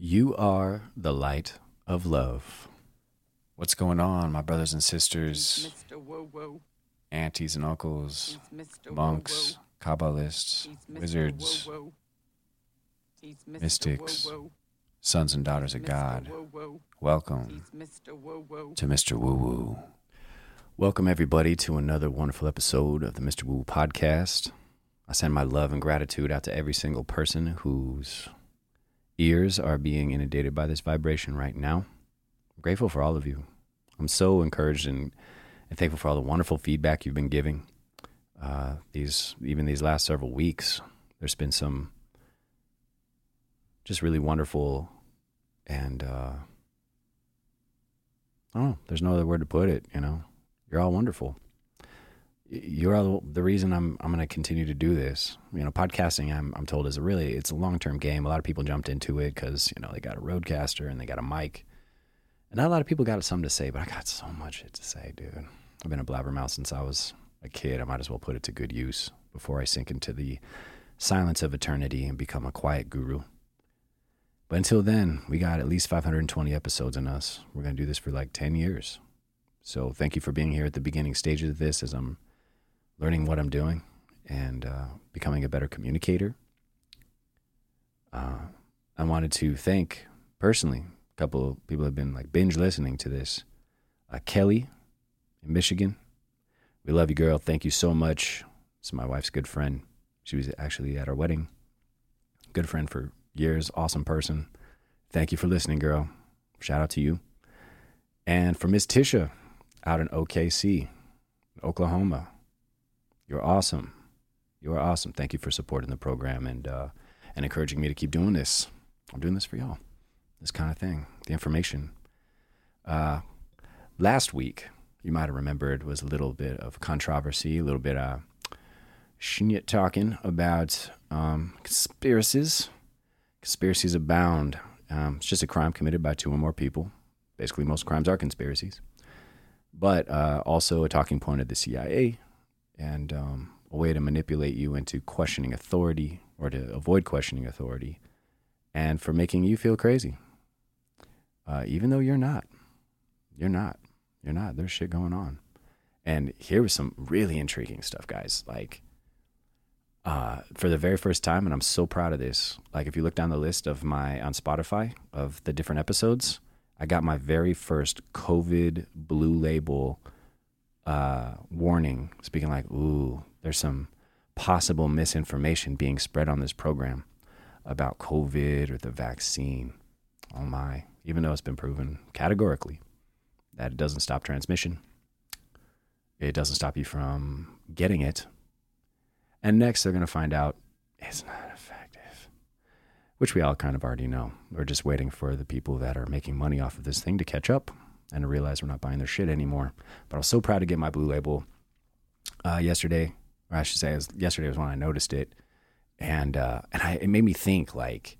You are the light of love. What's going on, my brothers and sisters, Mr. Woo Woo. aunties and uncles, monks, Kabbalists, Woo Woo. He's Mr. wizards, Woo Woo. He's Mr. mystics, Woo Woo. sons and daughters of God? Woo Woo. Welcome He's Mr. Woo Woo. to Mr. Woo Woo. Welcome, everybody, to another wonderful episode of the Mr. Woo podcast. I send my love and gratitude out to every single person whose ears are being inundated by this vibration right now. I'm grateful for all of you. I'm so encouraged and, and thankful for all the wonderful feedback you've been giving. Uh, these even these last several weeks, there's been some just really wonderful and uh, I don't know. There's no other word to put it. You know, you're all wonderful. Y- You're all the reason I'm I'm going to continue to do this. You know, podcasting. I'm I'm told is a really it's a long term game. A lot of people jumped into it because you know they got a RODECaster and they got a mic, and not a lot of people got something to say. But I got so much to say, dude. I've been a blabbermouth since I was a kid. I might as well put it to good use before I sink into the silence of eternity and become a quiet guru. But until then, we got at least 520 episodes in us. We're going to do this for like 10 years. So thank you for being here at the beginning stages of this as I'm learning what I'm doing and uh, becoming a better communicator. Uh, I wanted to thank personally a couple of people have been like binge listening to this. Uh, Kelly in Michigan. We love you, girl. Thank you so much. It's my wife's good friend. She was actually at our wedding. Good friend for years. Awesome person. Thank you for listening, girl. Shout out to you. And for Miss Tisha out in OKC, Oklahoma. You're awesome. You are awesome. Thank you for supporting the program and uh, and encouraging me to keep doing this. I'm doing this for y'all. This kind of thing. The information. Uh, last week, you might have remembered, was a little bit of controversy, a little bit of shit talking about um, conspiracies. Conspiracies abound. Um, it's just a crime committed by two or more people. Basically, most crimes are conspiracies. But uh, also a talking point of the CIA and um, a way to manipulate you into questioning authority or to avoid questioning authority and for making you feel crazy. Uh, even though you're not. You're not. You're not. There's shit going on. And here was some really intriguing stuff, guys. Like, uh, for the very first time, and I'm so proud of this. Like, if you look down the list of my on Spotify of the different episodes, I got my very first COVID blue label uh, warning, speaking like, "Ooh, there's some possible misinformation being spread on this program about COVID or the vaccine." Oh my! Even though it's been proven categorically that it doesn't stop transmission, it doesn't stop you from getting it. And next, they're going to find out it's not effective, which we all kind of already know. We're just waiting for the people that are making money off of this thing to catch up and to realize we're not buying their shit anymore. But I was so proud to get my blue label uh, yesterday, or I should say, was, yesterday was when I noticed it, and uh, and I, it made me think like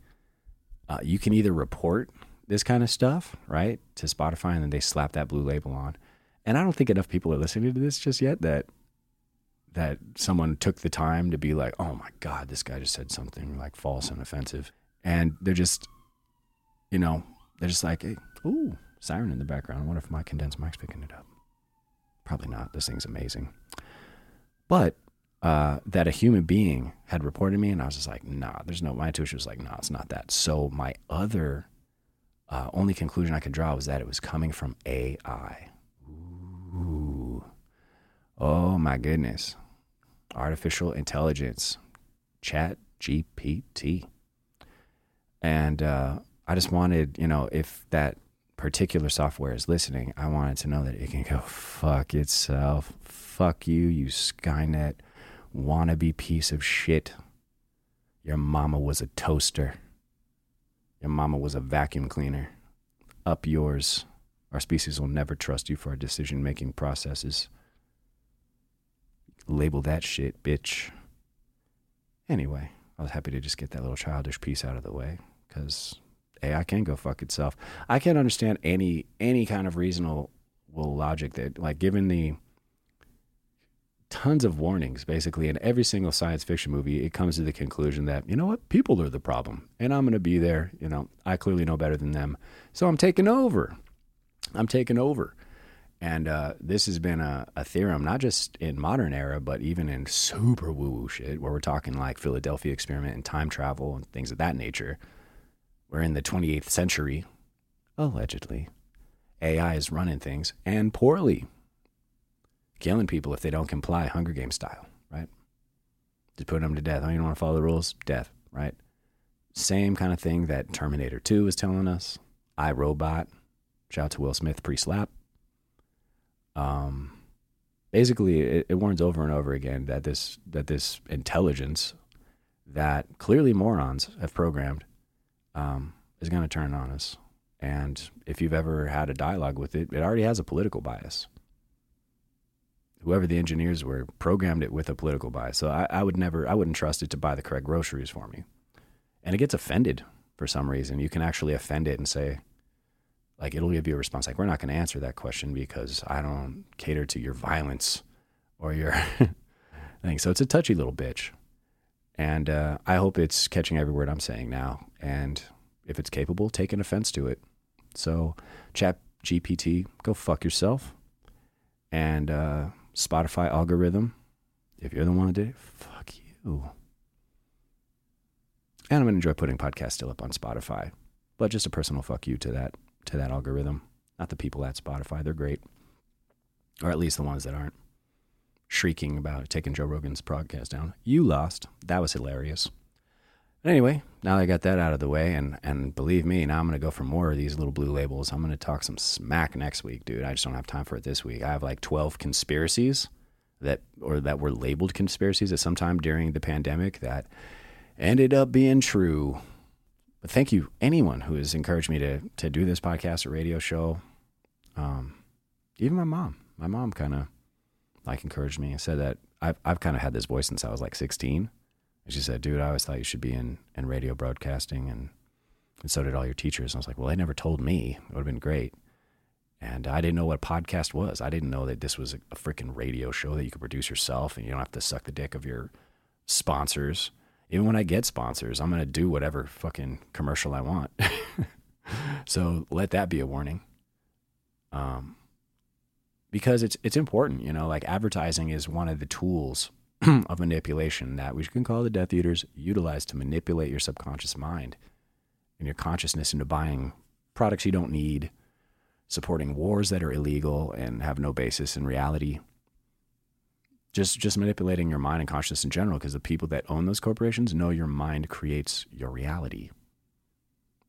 uh, you can either report this kind of stuff right to Spotify and then they slap that blue label on, and I don't think enough people are listening to this just yet that that someone took the time to be like, oh my God, this guy just said something like false and offensive. And they're just, you know, they're just like, hey, ooh, siren in the background. I wonder if my condenser mic's picking it up. Probably not. This thing's amazing. But uh, that a human being had reported me, and I was just like, nah, there's no, my intuition was like, nah, it's not that. So my other uh, only conclusion I could draw was that it was coming from AI. Ooh. Oh my goodness. Artificial intelligence, Chat GPT. And uh, I just wanted, you know, if that particular software is listening, I wanted to know that it can go fuck itself. Fuck you, you Skynet wannabe piece of shit. Your mama was a toaster. Your mama was a vacuum cleaner. Up yours. Our species will never trust you for our decision making processes. Label that shit, bitch. Anyway, I was happy to just get that little childish piece out of the way because AI can go fuck itself. I can't understand any any kind of reasonable logic that, like, given the tons of warnings. Basically, in every single science fiction movie, it comes to the conclusion that you know what, people are the problem, and I'm going to be there. You know, I clearly know better than them, so I'm taking over. I'm taking over. And uh, this has been a, a, theorem, not just in modern era, but even in super woo woo shit, where we're talking like Philadelphia experiment and time travel and things of that nature. We're in the 28th century, allegedly. AI is running things and poorly, killing people if they don't comply, Hunger Games style, right? Just putting them to death. Oh, you don't want to follow the rules? Death, right? Same kind of thing that Terminator 2 is telling us. I Robot. Shout out to Will Smith pre slap. Um, basically, it, it warns over and over again that this that this intelligence that clearly morons have programmed um, is going to turn on us. And if you've ever had a dialogue with it, it already has a political bias. Whoever the engineers were programmed it with a political bias. So I, I would never, I wouldn't trust it to buy the correct groceries for me. And it gets offended for some reason. You can actually offend it and say, like, it'll give you a response like, we're not going to answer that question because I don't cater to your violence or your thing. So it's a touchy little bitch. And uh, I hope it's catching every word I'm saying now. And if it's capable, take an offense to it. So, Chat GPT, go fuck yourself. And uh, Spotify algorithm, if you're the one that did it, fuck you. And I'm gonna enjoy putting podcasts still up on Spotify, but just a personal fuck you to that to that algorithm. Not the people at Spotify; they're great, or at least the ones that aren't shrieking about taking Joe Rogan's podcast down. You lost. That was hilarious. But anyway, now that I got that out of the way, and and believe me, now I'm gonna go for more of these little blue labels. I'm gonna talk some smack next week, dude. I just don't have time for it this week. I have like 12 conspiracies that or that were labeled conspiracies at some time during the pandemic that ended up being true. But thank you, anyone who has encouraged me to to do this podcast or radio show. Um, even my mom. My mom kind of like encouraged me and said that I've I've kind of had this voice since I was like 16 and she said, dude, I always thought you should be in, in radio broadcasting. And, and so did all your teachers. And I was like, well, they never told me. It would have been great. And I didn't know what a podcast was. I didn't know that this was a, a freaking radio show that you could produce yourself and you don't have to suck the dick of your sponsors. Even when I get sponsors, I'm going to do whatever fucking commercial I want. so let that be a warning. Um, because it's it's important, you know, like advertising is one of the tools of manipulation that we can call the Death Eaters utilize to manipulate your subconscious mind and your consciousness into buying products you don't need, supporting wars that are illegal and have no basis in reality. Just just manipulating your mind and consciousness in general because the people that own those corporations know your mind creates your reality.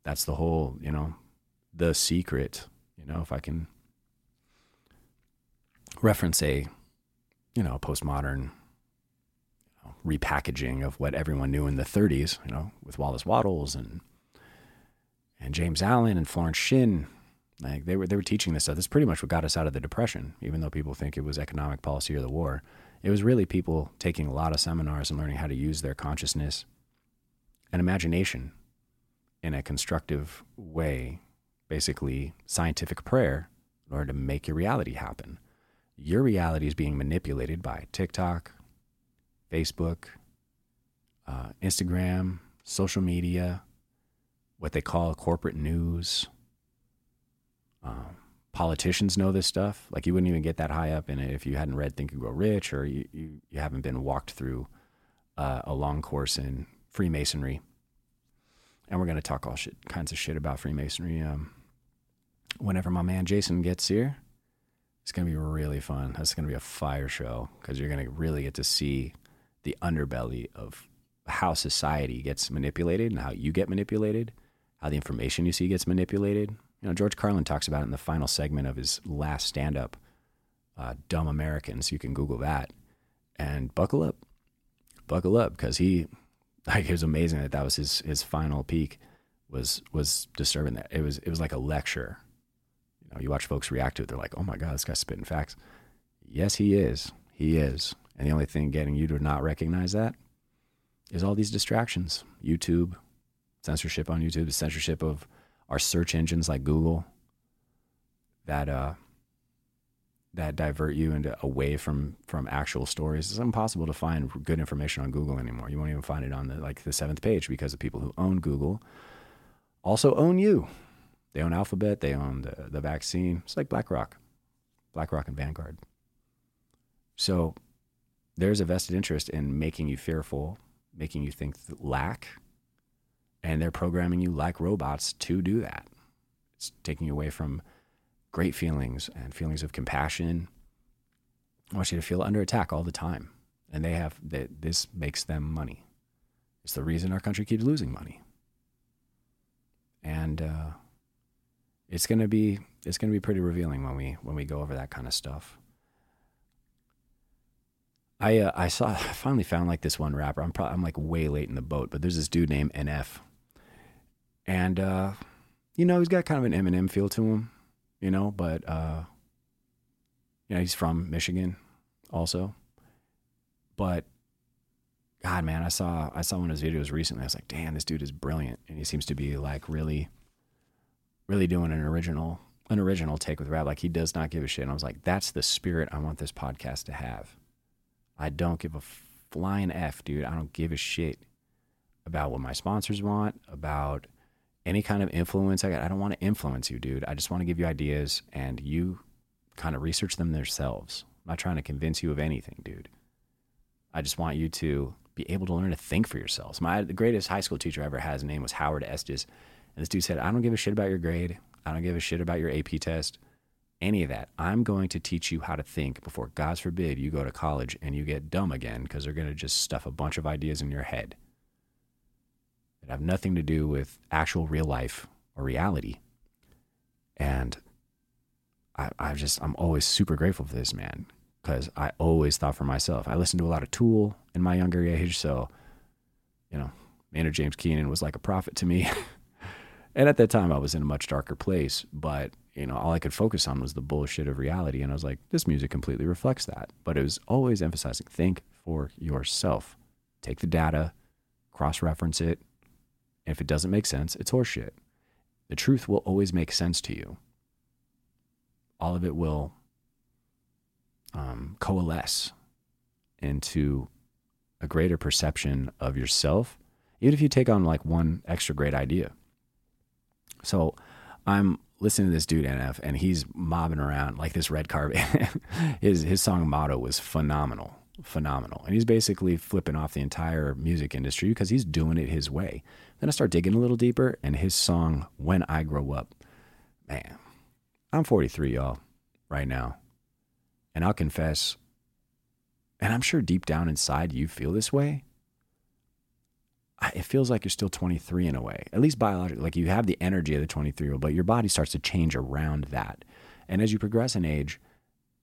That's the whole, you know, the secret, you know, if I can reference a, you know, postmodern repackaging of what everyone knew in the 30s, you know, with Wallace Wattles and and James Allen and Florence Shinn. Like they were they were teaching this stuff. That's pretty much what got us out of the depression, even though people think it was economic policy or the war. It was really people taking a lot of seminars and learning how to use their consciousness and imagination in a constructive way, basically scientific prayer in order to make your reality happen. Your reality is being manipulated by TikTok, Facebook, uh, Instagram, social media, what they call corporate news. Um, politicians know this stuff. Like you wouldn't even get that high up in it if you hadn't read Think and Grow Rich or you, you, you haven't been walked through uh, a long course in Freemasonry. And we're going to talk all shit, kinds of shit about Freemasonry. Um, whenever my man Jason gets here, it's going to be really fun. That's going to be a fire show because you're going to really get to see the underbelly of how society gets manipulated and how you get manipulated, how the information you see gets manipulated. You know, George Carlin talks about it in the final segment of his last stand up, uh, Dumb Americans. You can Google that and buckle up. Buckle up because he, like, it was amazing that that was his, his final peak was, was disturbing that. It was, it was like a lecture. You know, you watch folks react to it. They're like, oh my God, this guy's spitting facts. Yes, he is. He is. And the only thing getting you to not recognize that is all these distractions YouTube, censorship on YouTube, the censorship of our search engines like Google that uh, that divert you into away from from actual stories. It's impossible to find good information on Google anymore. You won't even find it on the like the seventh page because the people who own Google also own you. They own Alphabet. They own the the vaccine. It's like BlackRock, BlackRock and Vanguard. So there's a vested interest in making you fearful, making you think lack, and they're programming you like robots to do that. It's taking you away from great feelings and feelings of compassion. I want you to feel under attack all the time. And they have that this makes them money. It's the reason our country keeps losing money. And uh, it's gonna be it's gonna be pretty revealing when we when we go over that kind of stuff. I uh, I saw I finally found like this one rapper. I'm probably I'm like way late in the boat, but there's this dude named NF, and uh, you know he's got kind of an Eminem feel to him you know, but uh, you know, he's from Michigan also. But God, man, I saw I saw one of his videos recently. I was like, damn, this dude is brilliant, and he seems to be like really, really doing an original an original take with rap. Like he does not give a shit. And I was like, that's the spirit I want this podcast to have. I don't give a flying f, dude. I don't give a shit about what my sponsors want, about any kind of influence I got. I don't want to influence you, dude. I just want to give you ideas and you kind of research them themselves. I'm not trying to convince you of anything, dude. I just want you to be able to learn to think for yourselves. My the greatest high school teacher I ever had, his name was Howard Estes. And this dude said, I don't give a shit about your grade. I don't give a shit about your AP test. Any of that. I'm going to teach you how to think before, God forbid, you go to college and you get dumb again because they're going to just stuff a bunch of ideas in your head that have nothing to do with actual real life or reality. And I, I just, I'm always super grateful for this man because I always thought for myself. I listened to a lot of Tool in my younger age. So, you know, Maynard James Keenan was like a prophet to me. and at that time, I was in a much darker place. But, you know, all I could focus on was the bullshit of reality. And I was like, this music completely reflects that. But it was always emphasizing think for yourself. Take the data, cross reference it, and if it doesn't make sense, it's horseshit. The truth will always make sense to you. All of it will um, coalesce into a greater perception of yourself, even if you take on like one extra great idea. So I'm listening to this dude NF, and he's mobbing around like this red carpet. his his song motto was phenomenal, phenomenal, and he's basically flipping off the entire music industry because he's doing it his way. Then I start digging a little deeper, and his song, When I Grow Up, man, I'm 43, y'all, right now. And I'll confess, and I'm sure deep down inside you feel this way. It feels like you're still 23 in a way, at least biologically. Like you have the energy of the 23 year old, but your body starts to change around that. And as you progress in age,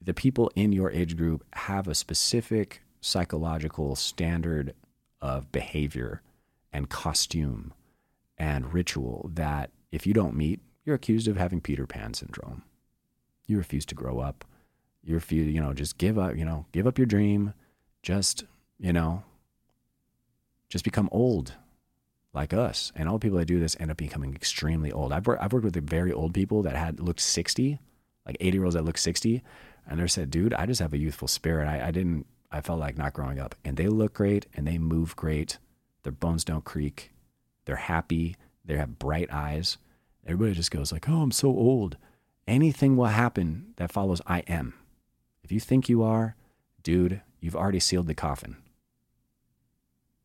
the people in your age group have a specific psychological standard of behavior and costume and ritual that if you don't meet, you're accused of having Peter Pan syndrome. You refuse to grow up. You refuse, you know, just give up, you know, give up your dream. Just, you know, just become old like us. And all the people that do this end up becoming extremely old. I've worked, I've worked with very old people that had looked 60, like 80 year olds that look 60. And they said, dude, I just have a youthful spirit. I, I didn't, I felt like not growing up. And they look great and they move great their bones don't creak. They're happy. They have bright eyes. Everybody just goes like, "Oh, I'm so old." Anything will happen that follows I am. If you think you are, dude, you've already sealed the coffin.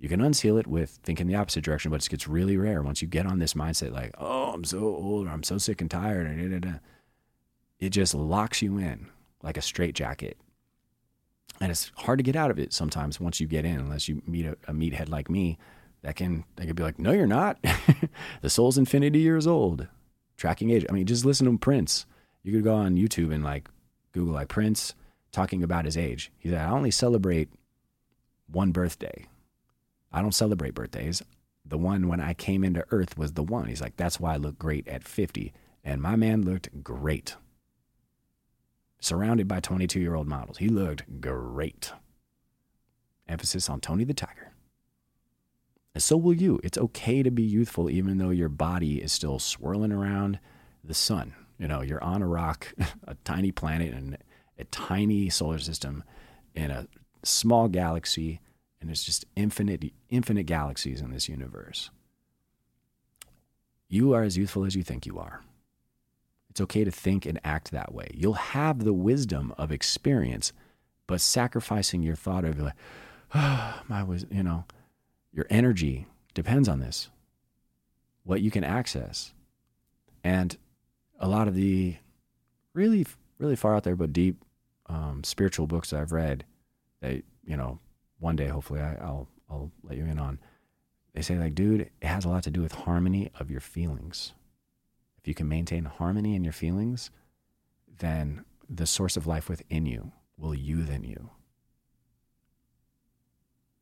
You can unseal it with thinking the opposite direction, but it gets really rare. Once you get on this mindset like, "Oh, I'm so old, or I'm so sick and tired," and it just locks you in like a straitjacket. And it's hard to get out of it sometimes once you get in unless you meet a, a meathead like me that can they could be like no you're not. The soul's infinity years old. Tracking age i mean just listen to prince. You could go on youtube and like google like prince talking about his age. He said i only celebrate one birthday i don't celebrate birthdays the one when i came into earth was the one he's like that's why i look great at 50 and my man looked great surrounded by 22 year old models. He looked great. Emphasis on Tony the Tiger. And so will you. It's okay to be youthful, even though your body is still swirling around the sun. You know, you're on a rock, a tiny planet, and a tiny solar system in a small galaxy, and there's just infinite, infinite galaxies in this universe. You are as youthful as you think you are. It's okay to think and act that way. You'll have the wisdom of experience, but sacrificing your thought of like, oh, my was, you know, your energy depends on this. What you can access. And a lot of the really, really far out there but deep um, spiritual books I've read that, you know, one day hopefully I, I'll I'll let you in on. They say like, dude, it has a lot to do with harmony of your feelings. If you can maintain harmony in your feelings, then the source of life within you will youthen you.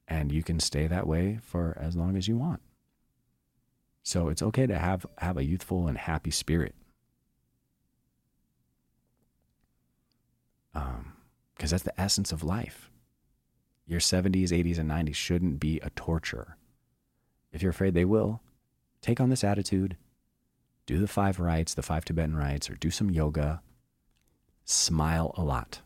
And you can stay that way for as long as you want. So it's okay to have, have a youthful and happy spirit. Because um, that's the essence of life. Your 70s, 80s, and 90s shouldn't be a torture. If you're afraid they will, take on this attitude do the five rites, the five Tibetan rites, or do some yoga. Smile a lot.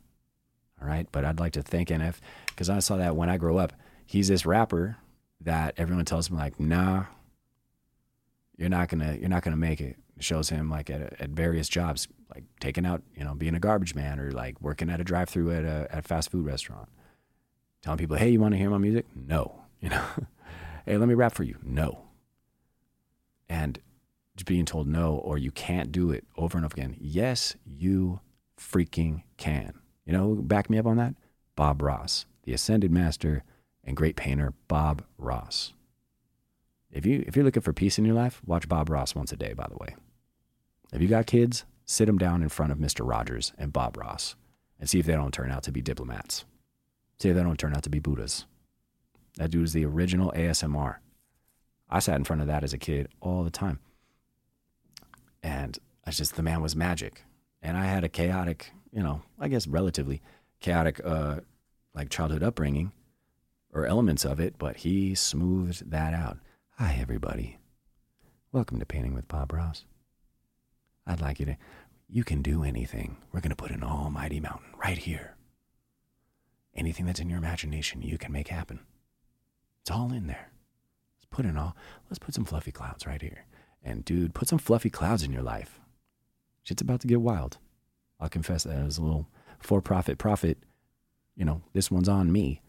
All right. But I'd like to thank NF because I saw that when I grow up, he's this rapper that everyone tells him like, nah, you're not gonna, you're not gonna make it. it shows him like at, at various jobs, like taking out, you know, being a garbage man or like working at a drive-through at a, at a fast food restaurant, telling people, hey, you want to hear my music? No, you know, hey, let me rap for you. No. And being told no or you can't do it over and over again. Yes, you freaking can. You know, back me up on that? Bob Ross, the ascended master and great painter Bob Ross. If you if you're looking for peace in your life, watch Bob Ross once a day, by the way. If you got kids, sit them down in front of Mr. Rogers and Bob Ross and see if they don't turn out to be diplomats. See if they don't turn out to be Buddhas. That dude is the original ASMR. I sat in front of that as a kid all the time and I just the man was magic. And I had a chaotic, you know, I guess relatively chaotic, uh, like childhood upbringing or elements of it, but he smoothed that out. Hi, everybody. Welcome to Painting with Bob Ross. I'd like you to, you can do anything. We're going to put an almighty mountain right here. Anything that's in your imagination, you can make happen. It's all in there. Let's put in all, let's put some fluffy clouds right here. And dude, put some fluffy clouds in your life. Shit's about to get wild. I'll confess that as a little for profit profit. You know, this one's on me.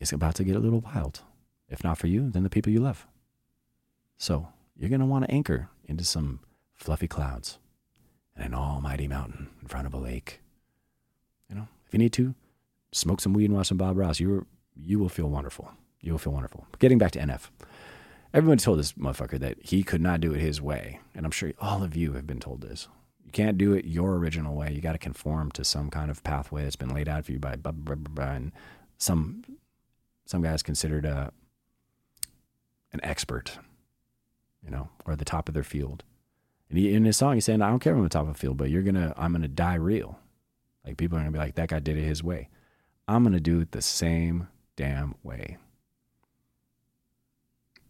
It's about to get a little wild. If not for you, then the people you love. So you're going to want to anchor into some fluffy clouds and an almighty mountain in front of a lake. You know, if you need to, smoke some weed and watch some Bob Ross. You you will feel wonderful. You will feel wonderful. But getting back to NF everyone told this motherfucker that he could not do it his way. And I'm sure all of you have been told this. You can't do it your original way. You got to conform to some kind of pathway that's been laid out for you by blah, blah, blah, and some some guys considered a, an expert, you know, or the top of their field. And he, in his song, he's saying, "I don't care if I'm the top of the field, but you're gonna, I'm gonna die real. Like people are gonna be like, that guy did it his way. I'm gonna do it the same damn way."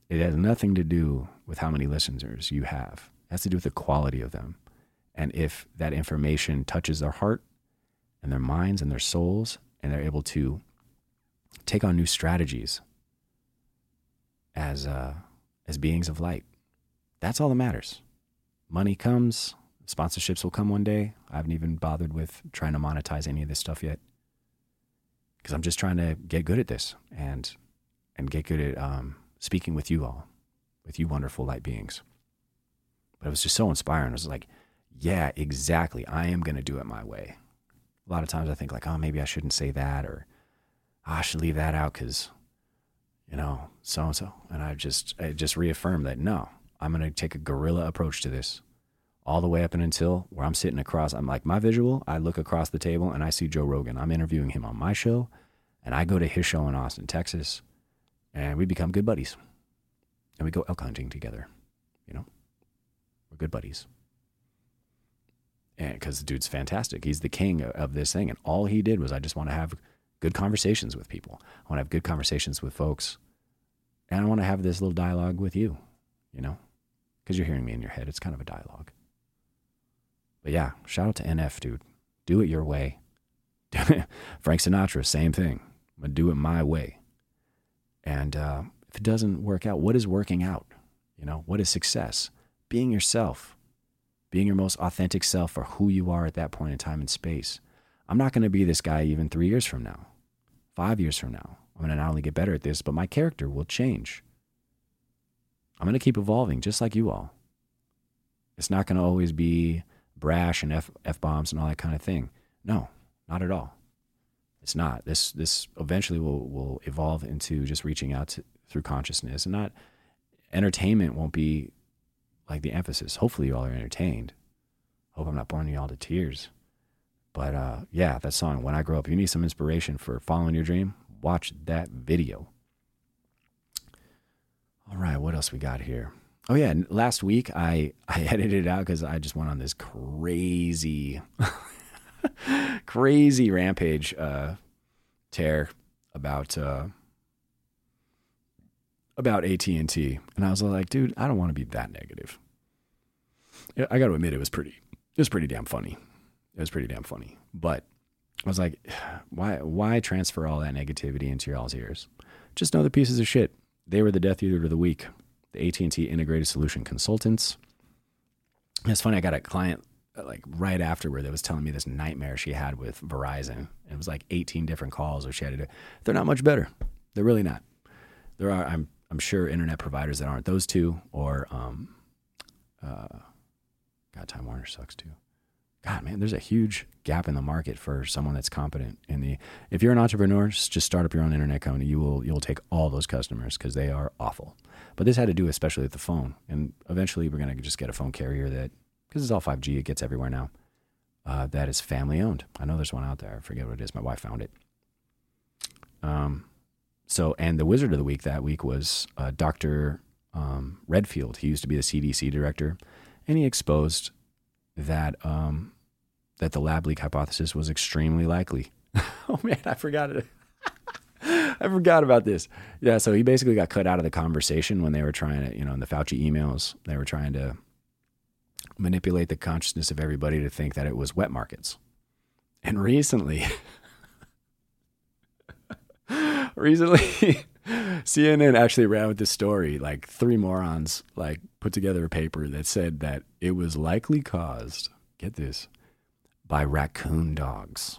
It has nothing to do with how many listeners you have. It has to do with the quality of them. And if that information touches their heart and their minds and their souls, and they're able to take on new strategies as uh, as beings of light, that's all that matters. Money comes, sponsorships will come one day. I haven't even bothered with trying to monetize any of this stuff yet because I'm just trying to get good at this and and get good at um, speaking with you all, with you wonderful light beings. But it was just so inspiring. I was like, yeah, exactly. I am going to do it my way. A lot of times I think like, oh, maybe I shouldn't say that or oh, I should leave that out because, you know, so and so. And I just, I just reaffirmed that no, I'm going to take a guerrilla approach to this all the way up and until where I'm sitting across. I'm like, my visual, I look across the table and I see Joe Rogan. I'm interviewing him on my show and I go to his show in Austin, Texas and we become good buddies. And we go elk hunting together. You know, we're good buddies. And because the dude's fantastic, he's the king of this thing. And all he did was, I just want to have good conversations with people. I want to have good conversations with folks. And I want to have this little dialogue with you, you know, because you're hearing me in your head. It's kind of a dialogue. But yeah, shout out to NF, dude. Do it your way. Frank Sinatra, same thing. I'm gonna do it my way. And uh, if it doesn't work out, what is working out? You know, what is success? Being yourself, being your most authentic self for who you are at that point in time and space. I'm not going to be this guy even three years from now, five years from now. I'm going to not only get better at this, but my character will change. I'm going to keep evolving just like you all. It's not going to always be brash and F, bombs and all that kind of thing. No, not at all. It's not. This this eventually will will evolve into just reaching out to, through consciousness and not entertainment won't be like the emphasis. Hopefully you all are entertained. Hope I'm not boring you all to tears. But uh, yeah, that song, When I Grow Up, you need some inspiration for following your dream, watch that video. All right, what else we got here? Oh yeah, last week I I edited it out because I just went on this crazy, crazy rampage uh, tear about uh, about AT and T, and I was like, dude, I don't want to be that negative. I got to admit, it was pretty, it was pretty damn funny. It was pretty damn funny, but I was like, why why transfer all that negativity into y'all's ears? Just know the pieces of shit. They were the Death Eater of the week the AT&T Integrated Solution Consultants. It's funny, I got a client uh, like right afterward that was telling me this nightmare she had with Verizon. It was like 18 different calls where she had to do. They're not much better. They're really not. There are, I'm, I'm sure, internet providers that aren't those two, or, um, uh, God, Time Warner sucks too. God, man, there's a huge gap in the market for someone that's competent in the. If you're an entrepreneur, just start up your own internet company. You will you'll take all those customers because they are awful. But this had to do especially with the phone, and eventually we're gonna just get a phone carrier that because it's all 5G, it gets everywhere now. Uh, that is family owned. I know there's one out there. I forget what it is. My wife found it. Um, so and the wizard of the week that week was uh, Dr. Um, Redfield. He used to be the CDC director, and he exposed that um, that the lab leak hypothesis was extremely likely. oh man, I forgot it. I forgot about this. Yeah, so he basically got cut out of the conversation when they were trying to, you know, in the Fauci emails, they were trying to manipulate the consciousness of everybody to think that it was wet markets. And recently, recently, CNN actually ran with this story. Like three morons like put together a paper that said that it was likely caused. Get this by raccoon dogs.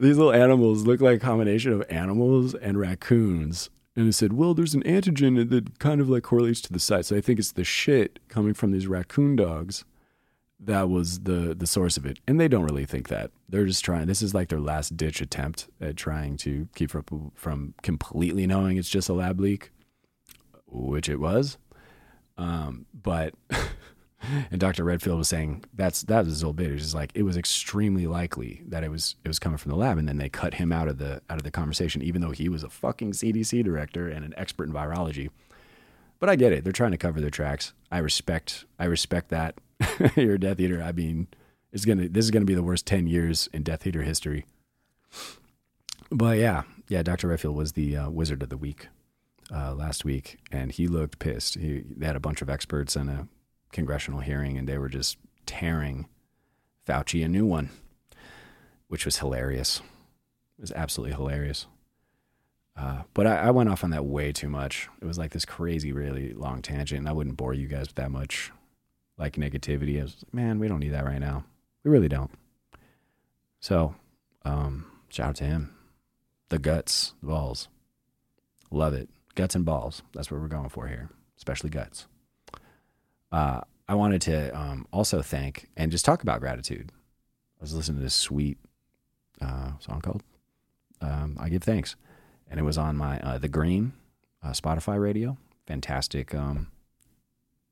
These little animals look like a combination of animals and raccoons. And it said, well, there's an antigen that kind of like correlates to the site. So I think it's the shit coming from these raccoon dogs that was the the source of it. And they don't really think that. They're just trying this is like their last ditch attempt at trying to keep from from completely knowing it's just a lab leak, which it was. Um, but and Dr. Redfield was saying that's that was his whole bit. It was just like it was extremely likely that it was it was coming from the lab, and then they cut him out of the out of the conversation, even though he was a fucking CDC director and an expert in virology. But I get it; they're trying to cover their tracks. I respect I respect that. You're a Death Eater. I mean, it's gonna this is gonna be the worst ten years in Death Eater history. But yeah, yeah, Dr. Redfield was the uh, Wizard of the Week uh, last week, and he looked pissed. He they had a bunch of experts and a congressional hearing, and they were just tearing Fauci a new one, which was hilarious. It was absolutely hilarious. Uh, but I, I, went off on that way too much. It was like this crazy, really long tangent. And I wouldn't bore you guys with that much like negativity. I was like, man, we don't need that right now. We really don't. So, um, shout out to him. The guts, the balls. Love it. Guts and balls. That's what we're going for here, especially guts uh, I wanted to um, also thank and just talk about gratitude. I was listening to this sweet uh, song called um, "I Give Thanks," and it was on my uh, the Green uh, Spotify radio. Fantastic um,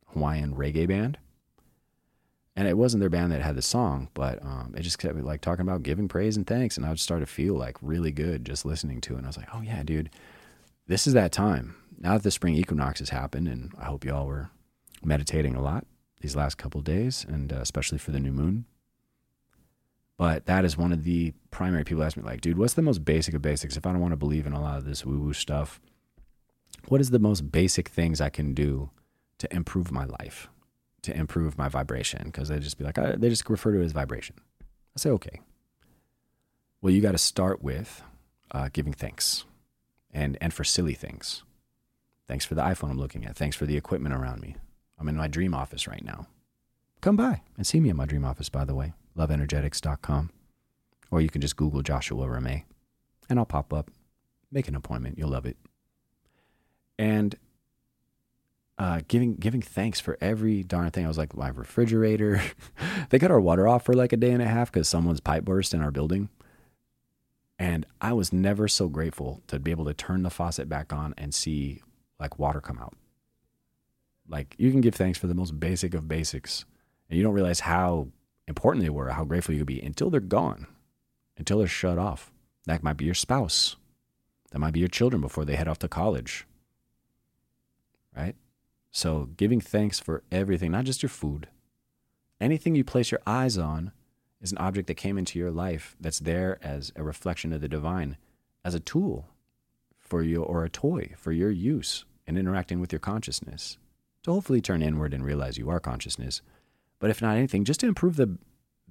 Hawaiian reggae band, and it wasn't their band that had the song, but um, it just kept like talking about giving praise and thanks, and I just started to feel like really good just listening to it. And I was like, "Oh yeah, dude, this is that time." Now that the spring equinox has happened, and I hope y'all were meditating a lot these last couple days, and uh, especially for the new moon. But that is one of the primary people ask me, like, dude, what's the most basic of basics? If I don't want to believe in a lot of this woo woo stuff, what is the most basic things I can do to improve my life? to improve my vibration because they just be like, I, they just refer to it as vibration. I say, okay. Well, you got to start with uh, giving thanks and, and for silly things. Thanks for the iPhone I'm looking at. Thanks for the equipment around me. I'm in my dream office right now. Come by and see me in my dream office, by the way, loveenergetics.com. Or you can just Google Joshua Ramey and I'll pop up. Make an appointment. You'll love it. And uh, giving giving thanks for every darn thing. I was like, my refrigerator. they cut our water off for like a day and a half because someone's pipe burst in our building. And I was never so grateful to be able to turn the faucet back on and see like water come out. Like you can give thanks for the most basic of basics, and you don't realize how important they were, how grateful you could be until they're gone, until they're shut off. That might be your spouse. That might be your children before they head off to college. Right? So, giving thanks for everything, not just your food, anything you place your eyes on is an object that came into your life that's there as a reflection of the divine, as a tool for you or a toy for your use in interacting with your consciousness. To hopefully turn inward and realize you are consciousness. But if not anything, just to improve the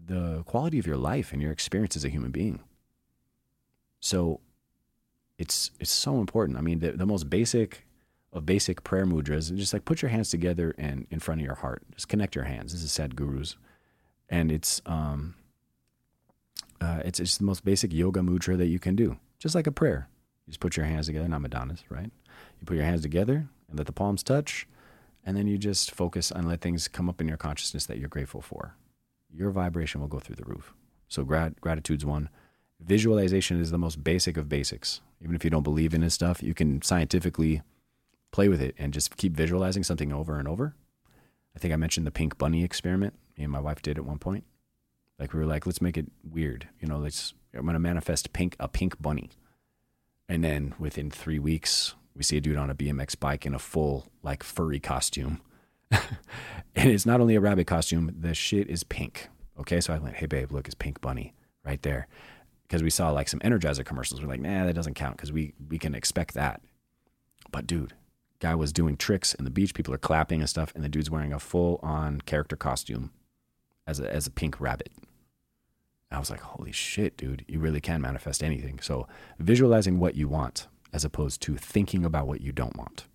the quality of your life and your experience as a human being. So it's it's so important. I mean, the, the most basic of basic prayer mudras and just like put your hands together and in front of your heart. Just connect your hands. This is Sadhguru's. And it's um uh, it's it's the most basic yoga mudra that you can do. Just like a prayer. You just put your hands together, not Madonna's, right? You put your hands together and let the palms touch, and then you just focus and let things come up in your consciousness that you're grateful for. Your vibration will go through the roof. So grat- gratitude's one. Visualization is the most basic of basics. Even if you don't believe in this stuff, you can scientifically play with it and just keep visualizing something over and over. I think I mentioned the pink bunny experiment me and my wife did at one point. Like we were like, let's make it weird. You know, let's I'm gonna manifest pink a pink bunny. And then within three weeks, we see a dude on a BMX bike in a full like furry costume. and it's not only a rabbit costume, the shit is pink. Okay, so I went, hey babe, look, it's pink bunny right there. Because we saw like some Energizer commercials. We're like, nah, that doesn't count because we we can expect that. But dude, guy was doing tricks in the beach. People are clapping and stuff, and the dude's wearing a full on character costume as a as a pink rabbit. I was like, holy shit, dude, you really can manifest anything. So visualizing what you want as opposed to thinking about what you don't want.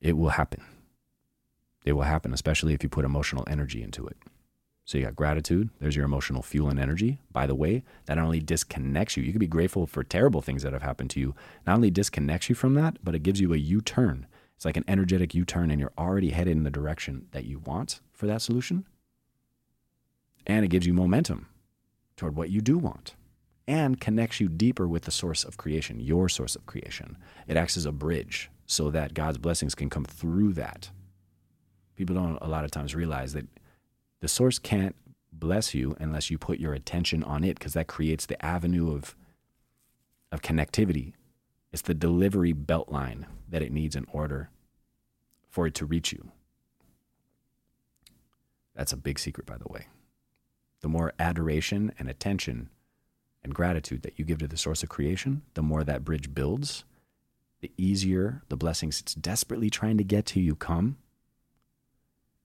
It will happen. It will happen, especially if you put emotional energy into it. So you got gratitude. There's your emotional fuel and energy. By the way, that not only disconnects you, you can be grateful for terrible things that have happened to you. Not only disconnects you from that, but it gives you a U turn. It's like an energetic U turn, and you're already headed in the direction that you want for that solution. And it gives you momentum toward what you do want and connects you deeper with the source of creation, your source of creation. It acts as a bridge so that God's blessings can come through that. People don't a lot of times realize that the source can't bless you unless you put your attention on it because that creates the avenue of of connectivity. It's the delivery belt line that it needs in order for it to reach you. That's a big secret, by the way. The more adoration and attention and gratitude that you give to the source of creation, the more that bridge builds, the easier the blessings it's desperately trying to get to you come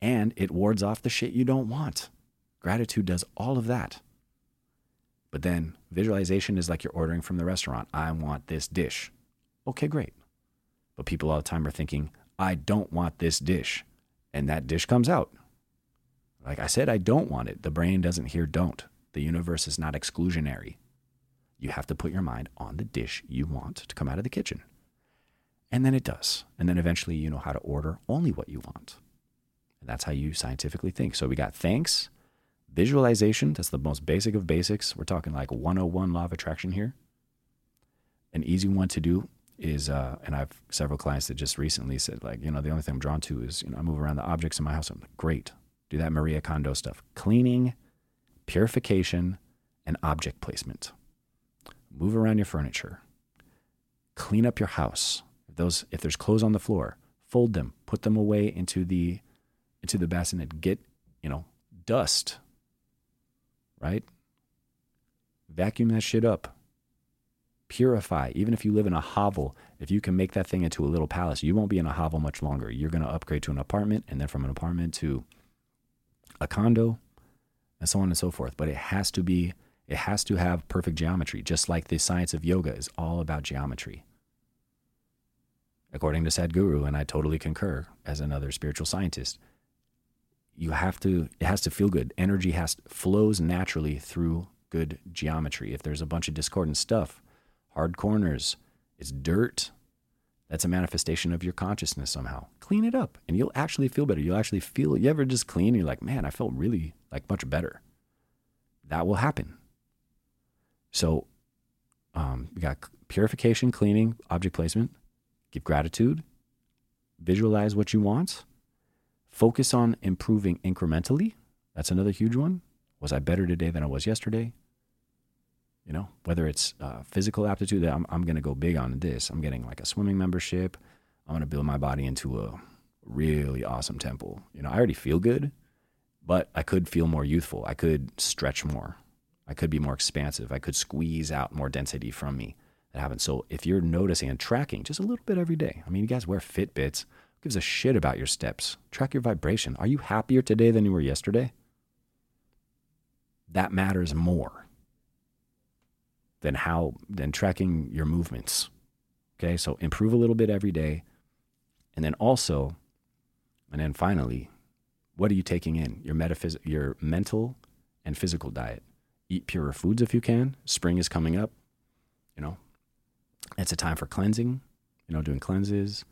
and it wards off the shit you don't want. Gratitude does all of that. But then visualization is like you're ordering from the restaurant. I want this dish. Okay, great. But people all the time are thinking, I don't want this dish. And that dish comes out. Like I said, I don't want it. The brain doesn't hear don't. The universe is not exclusionary. You have to put your mind on the dish you want to come out of the kitchen. And then it does. And then eventually you know how to order only what you want. And that's how you scientifically think. So we got thanks, visualization. That's the most basic of basics. We're talking like 101 law of attraction here. An easy one to do is, uh, and I have several clients that just recently said, like, you know, the only thing I'm drawn to is, you know, I move around the objects in my house. I'm like, great. Do that Maria Kondo stuff. Cleaning, purification, and object placement. Move around your furniture. Clean up your house. If those if there's clothes on the floor, fold them, put them away into the into the bassinet, get, you know, dust, right? Vacuum that shit up. Purify. Even if you live in a hovel, if you can make that thing into a little palace, you won't be in a hovel much longer. You're going to upgrade to an apartment and then from an apartment to a condo and so on and so forth. But it has to be, it has to have perfect geometry, just like the science of yoga is all about geometry. According to Sadhguru, and I totally concur as another spiritual scientist, you have to, it has to feel good. Energy has flows naturally through good geometry. If there's a bunch of discordant stuff, hard corners, it's dirt, that's a manifestation of your consciousness somehow. Clean it up and you'll actually feel better. You'll actually feel, you ever just clean? You're like, man, I felt really like much better. That will happen. So um, we got purification, cleaning, object placement, give gratitude, visualize what you want, focus on improving incrementally. That's another huge one. Was I better today than I was yesterday? You know, whether it's uh, physical aptitude, I'm, I'm going to go big on this. I'm getting like a swimming membership. I'm going to build my body into a really awesome temple. You know, I already feel good, but I could feel more youthful. I could stretch more. I could be more expansive. I could squeeze out more density from me. That happens. So if you're noticing and tracking just a little bit every day, I mean, you guys wear Fitbits. Who gives a shit about your steps? Track your vibration. Are you happier today than you were yesterday? That matters more than how than tracking your movements. Okay, so improve a little bit every day. And then also, and then finally, what are you taking in? Your metaphys- your mental and physical diet. Eat purer foods if you can. Spring is coming up. You know, it's a time for cleansing, you know, doing cleanses,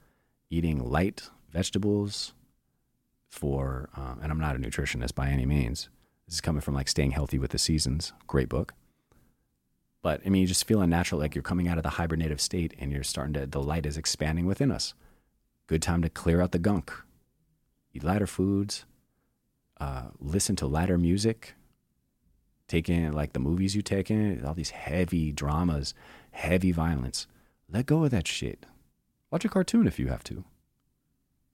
eating light vegetables for, um, and I'm not a nutritionist by any means. This is coming from like Staying Healthy with the Seasons. Great book. But I mean, you just feel unnatural, like you're coming out of the hibernative state and you're starting to, the light is expanding within us. Good time to clear out the gunk. Eat lighter foods, uh, listen to lighter music, take in like the movies you take in, all these heavy dramas, heavy violence. Let go of that shit. Watch a cartoon if you have to.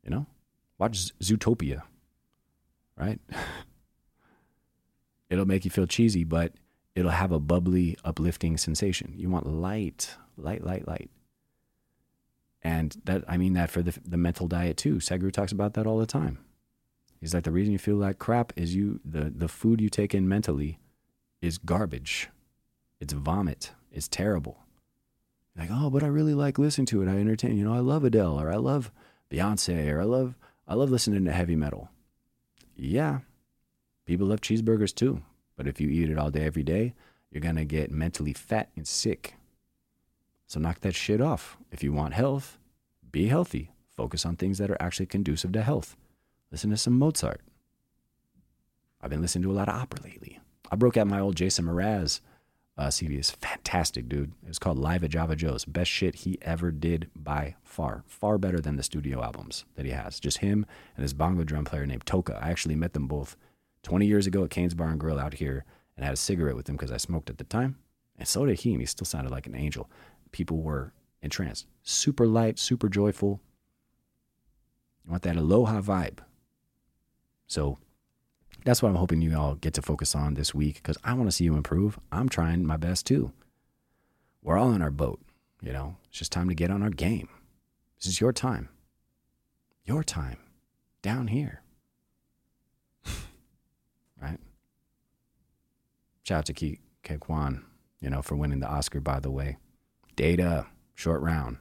You know? Watch Zootopia, right? It'll make you feel cheesy, but it'll have a bubbly, uplifting sensation. You want light, light, light, light. And that I mean that for the the mental diet too. Sadhguru talks about that all the time. He's like the reason you feel like crap is you the the food you take in mentally is garbage. It's vomit. It's terrible. Like, oh, but I really like listening to it. I entertain. You know, I love Adele or I love Beyonce or I love I love listening to heavy metal. Yeah, people love cheeseburgers too. But if you eat it all day, every day, you're to get mentally fat and sick. So knock that shit off. If you want health, be healthy. Focus on things that are actually conducive to health. Listen to some Mozart. I've been listening to a lot of opera lately. I broke out my old Jason Mraz uh, CD. It's fantastic, dude. It's called Live at Java Joe's. Best shit he ever did by far. Far better than the studio albums that he has. Just him and his bongo drum player named Toca. I actually met them both 20 years ago at Kane's Bar and Grill out here and had a cigarette with him because I smoked at the time. And so did he, and he still sounded like an angel. People were entranced. Super light, super joyful. You want that aloha vibe. So that's what I'm hoping you all get to focus on this week because I want to see you improve. I'm trying my best too. We're all in our boat, you know. It's just time to get on our game. This is your time. Your time down here. right? Shout out to Ke Huy Quan, you know, for winning the Oscar, by the way. Data, short round.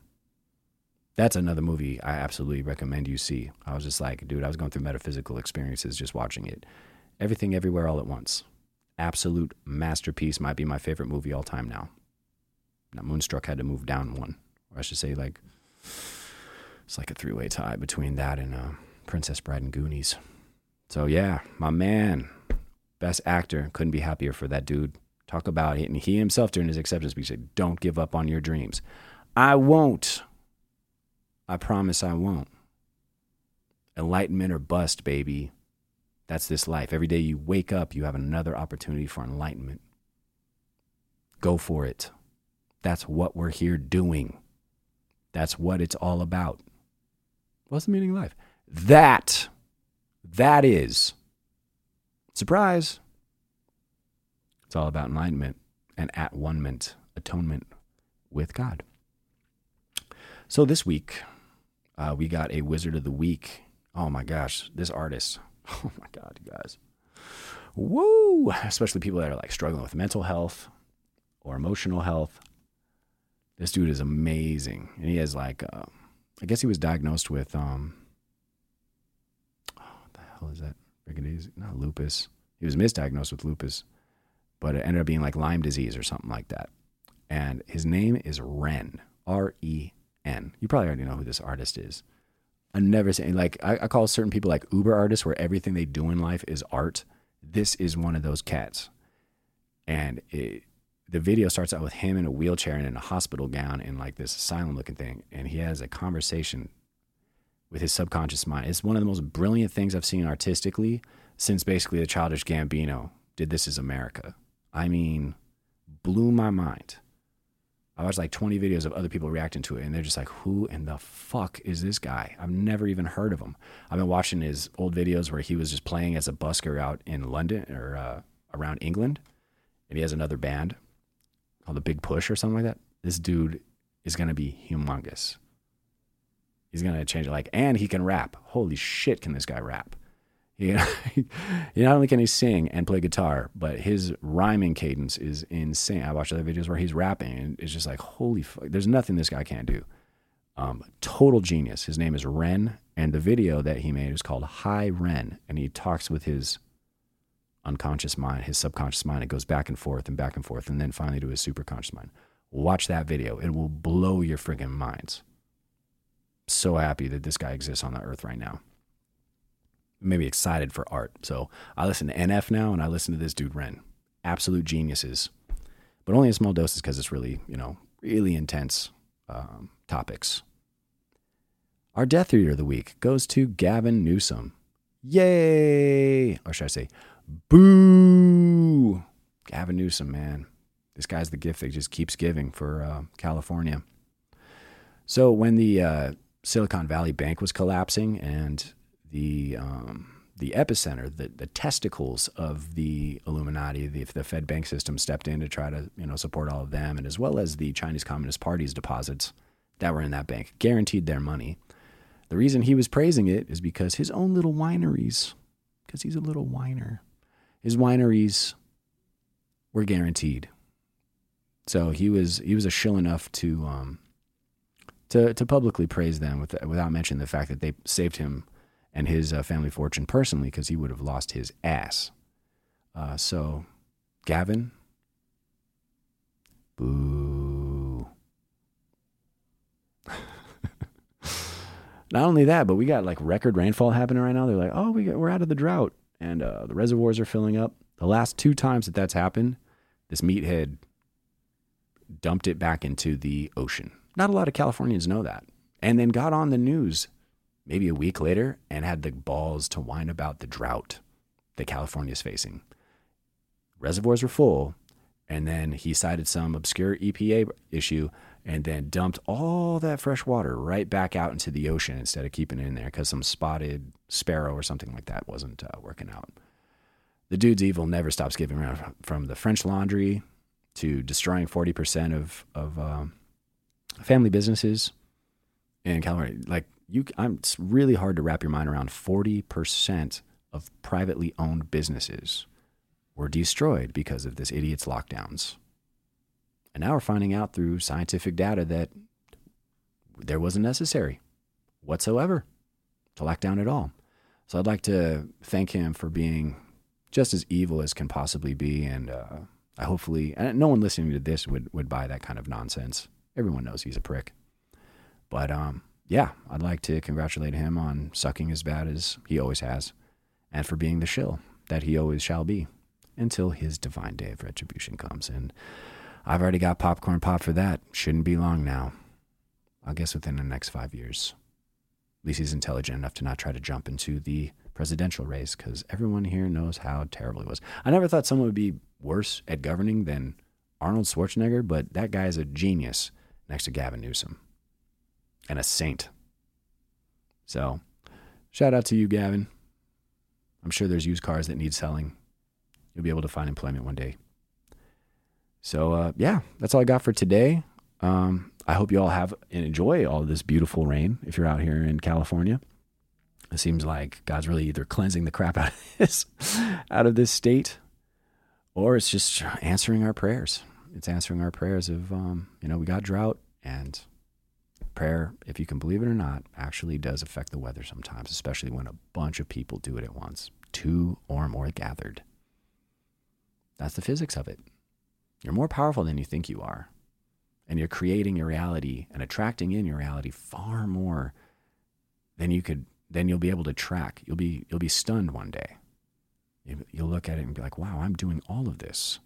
That's another movie I absolutely recommend you see. I was just like, dude, I was going through metaphysical experiences just watching it. Everything Everywhere All at Once. Absolute masterpiece. Might be my favorite movie all time now. Now, Moonstruck had to move down one. Or I should say, like, it's like a three way tie between that and uh, Princess Bride and Goonies. So, yeah, my man, best actor. Couldn't be happier for that dude. Talk about it. And he himself during his acceptance speech said, Don't give up on your dreams. I won't. I promise I won't. Enlightenment or bust, baby. That's this life. Every day you wake up, you have another opportunity for enlightenment. Go for it. That's what we're here doing. That's what it's all about. What's the meaning of life? That, that is, surprise, it's all about enlightenment and at one ment, atonement, with God. So this week, uh, we got a Wizard of the Week. Oh my gosh, this artist. Oh my God, you guys. Woo! Especially people that are like struggling with mental health or emotional health. This dude is amazing. And he has like, uh, I guess he was diagnosed with, um, oh, what the hell is that? Freaking is not lupus. He was misdiagnosed with lupus, but it ended up being like Lyme disease or something like that. And his name is Ren, R E N. You probably already know who this artist is. I've never seen like I, I call certain people like Uber artists, where everything they do in life is art. This is one of those cats, and it, the video starts out with him in a wheelchair and in a hospital gown in like this asylum looking thing, and he has a conversation with his subconscious mind. It's one of the most brilliant things I've seen artistically since basically the Childish Gambino did This Is America. I mean, blew my mind. I watched like 20 videos of other people reacting to it, and they're just like, who in the fuck is this guy? I've never even heard of him. I've been watching his old videos where he was just playing as a busker out in London or uh, around England, and he has another band called The Big Push or something like that. This dude is going to be humongous. He's going to change it. Like, and he can rap. Holy shit, can this guy rap? He, he not only can he sing and play guitar, but his rhyming cadence is insane. I watched other videos where he's rapping, and it's just like, holy fuck, there's nothing this guy can't do. Um, total genius. His name is Ren, and the video that he made is called Hi Ren, and he talks with his unconscious mind, his subconscious mind. It goes back and forth and back and forth, and then finally to his superconscious mind. Watch that video; it will blow your friggin' minds. So happy that this guy exists on the earth right now maybe excited for art. So I listen to NF now and I listen to this dude Ren. Absolute geniuses, but only in small doses because it's really, you know, really intense um, topics. Our death reader of the week goes to Gavin Newsom. Yay! Or should I say, boo! Gavin Newsom, man. This guy's the gift that just keeps giving for uh, California. So when the uh, Silicon Valley Bank was collapsing and the um, the epicenter, the, the testicles of the Illuminati, the, the Fed bank system stepped in to try to you know support all of them, and as well as the Chinese Communist Party's deposits that were in that bank, guaranteed their money. The reason he was praising it is because his own little wineries, because he's a little whiner, his wineries were guaranteed. So he was he was a shill enough to um, to to publicly praise them with, without mentioning the fact that they saved him and his uh, family fortune personally because he would have lost his ass. Uh, so, Gavin, boo. Not only that, but we got like record rainfall happening right now. They're like, oh, we got, we're out of the drought, and uh, the reservoirs are filling up. The last two times that that's happened, this meathead dumped it back into the ocean. Not a lot of Californians know that, and then got on the news maybe a week later and had the balls to whine about the drought that California is facing. Reservoirs were full, and then he cited some obscure EPA issue and then dumped all that fresh water right back out into the ocean instead of keeping it in there because some spotted sparrow or something like that wasn't uh, working out. The dude's evil never stops giving around from the French laundry to destroying 40% of, of um, family businesses in California. Like, you I'm, it's really hard to wrap your mind around 40% of privately owned businesses were destroyed because of this idiot's lockdowns. And now we're finding out through scientific data that there wasn't necessary whatsoever to lock down at all. So I'd like to thank him for being just as evil as can possibly be. And uh, I hopefully, and no one listening to this would, would buy that kind of nonsense. Everyone knows he's a prick. But um, yeah, I'd like to congratulate him on sucking as bad as he always has, and for being the shill that he always shall be until his divine day of retribution comes. And I've already got popcorn pop for that. Shouldn't be long now. I guess within the next five years. At least he's intelligent enough to not try to jump into the presidential race because everyone here knows how terrible he was. I never thought someone would be worse at governing than Arnold Schwarzenegger, but that guy is a genius next to Gavin Newsom and a saint. So, shout out to you, Gavin. I'm sure there's used cars that need selling. You'll be able to find employment one day. So, uh, yeah, that's all I got for today. um, I hope you all have and enjoy all this beautiful rain if you're out here in California. It seems like God's really either cleansing the crap out of this, out of this state, or it's just answering our prayers. It's answering our prayers of, um, you know, we got drought and prayer, if you can believe it or not, actually does affect the weather sometimes, especially when a bunch of people do it at once, two or more gathered. That's the physics of it. You're more powerful than you think you are. And you're creating your reality and attracting in your reality far more than you could then you'll be able to track. You'll be you'll be stunned one day. You'll look at it and be like, "Wow, I'm doing all of this."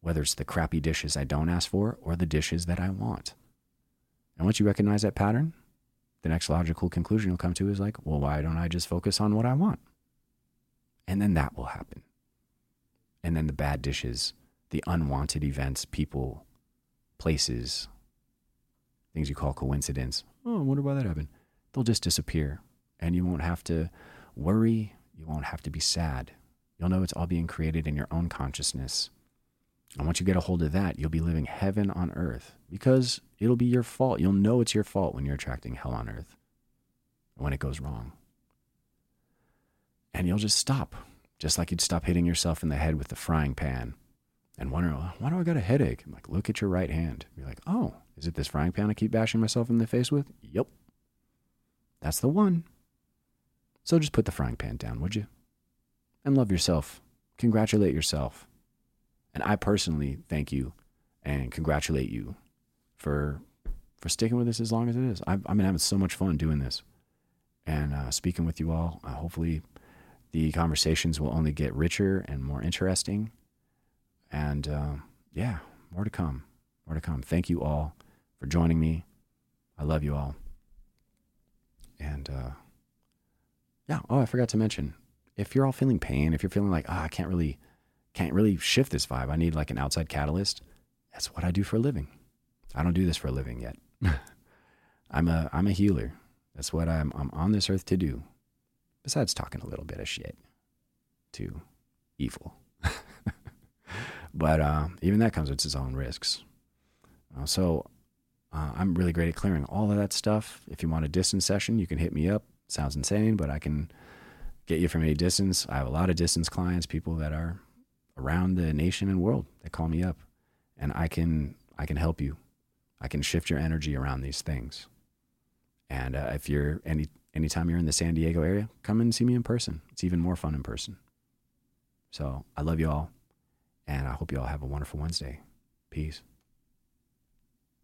Whether it's the crappy dishes I don't ask for or the dishes that I want. And once you recognize that pattern, the next logical conclusion you'll come to is like, "Well, why don't I just focus on what I want?" And then that will happen. And then the bad dishes, the unwanted events, people, places, things you call coincidence. Oh, I wonder why that happened. They'll just disappear and you won't have to worry. You won't have to be sad. You'll know it's all being created in your own consciousness. And once you get a hold of that, you'll be living heaven on earth because it'll be your fault. You'll know it's your fault when you're attracting hell on earth, when it goes wrong. And you'll just stop, just like you'd stop hitting yourself in the head with the frying pan and wonder, why do I got a headache? I'm like, look at your right hand. You're like, oh, is it this frying pan I keep bashing myself in the face with? Yep. That's the one. So just put the frying pan down, would you? And love yourself. Congratulate yourself. And I personally thank you and congratulate you for for sticking with this as long as it is. I've, I've been having so much fun doing this and uh, speaking with you all. Uh, hopefully, the conversations will only get richer and more interesting. And uh, yeah, more to come. More to come. Thank you all for joining me. I love you all. And uh, yeah. Oh, I forgot to mention, if you're all feeling pain, if you're feeling like, oh, I can't really, can't really shift this vibe. I need like an outside catalyst. That's what I do for a living. I don't do this for a living yet. I'm a, I'm a healer. That's what I'm, I'm on this earth to do. Besides talking a little bit of shit to evil. but uh, even that comes with its own risks. Uh, so uh, I'm really great at clearing all of that stuff. If you want a distance session, you can hit me up sounds insane, but I can get you from any distance. I have a lot of distance clients, people that are around the nation and world that call me up, and I can I can help you. I can shift your energy around these things. And uh, if you're any anytime you're in the San Diego area, come and see me in person. It's even more fun in person. So I love you all, and I hope you all have a wonderful Wednesday. Peace.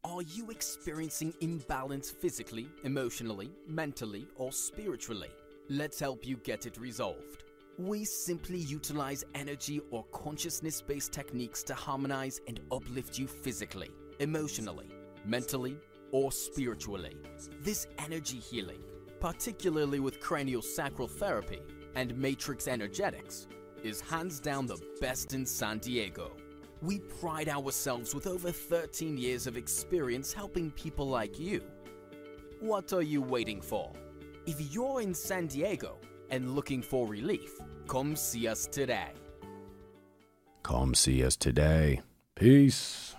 Are you experiencing imbalance physically, emotionally, mentally, or spiritually? Let's help you get it resolved. We simply utilize energy or consciousness based techniques to harmonize and uplift you physically, emotionally, mentally, or spiritually. This energy healing, particularly with cranial sacral therapy and matrix energetics, is hands down the best in San Diego. We pride ourselves with over 13 years of experience helping people like you. What are you waiting for? If you're in San Diego and looking for relief, come see us today. Come see us today. Peace.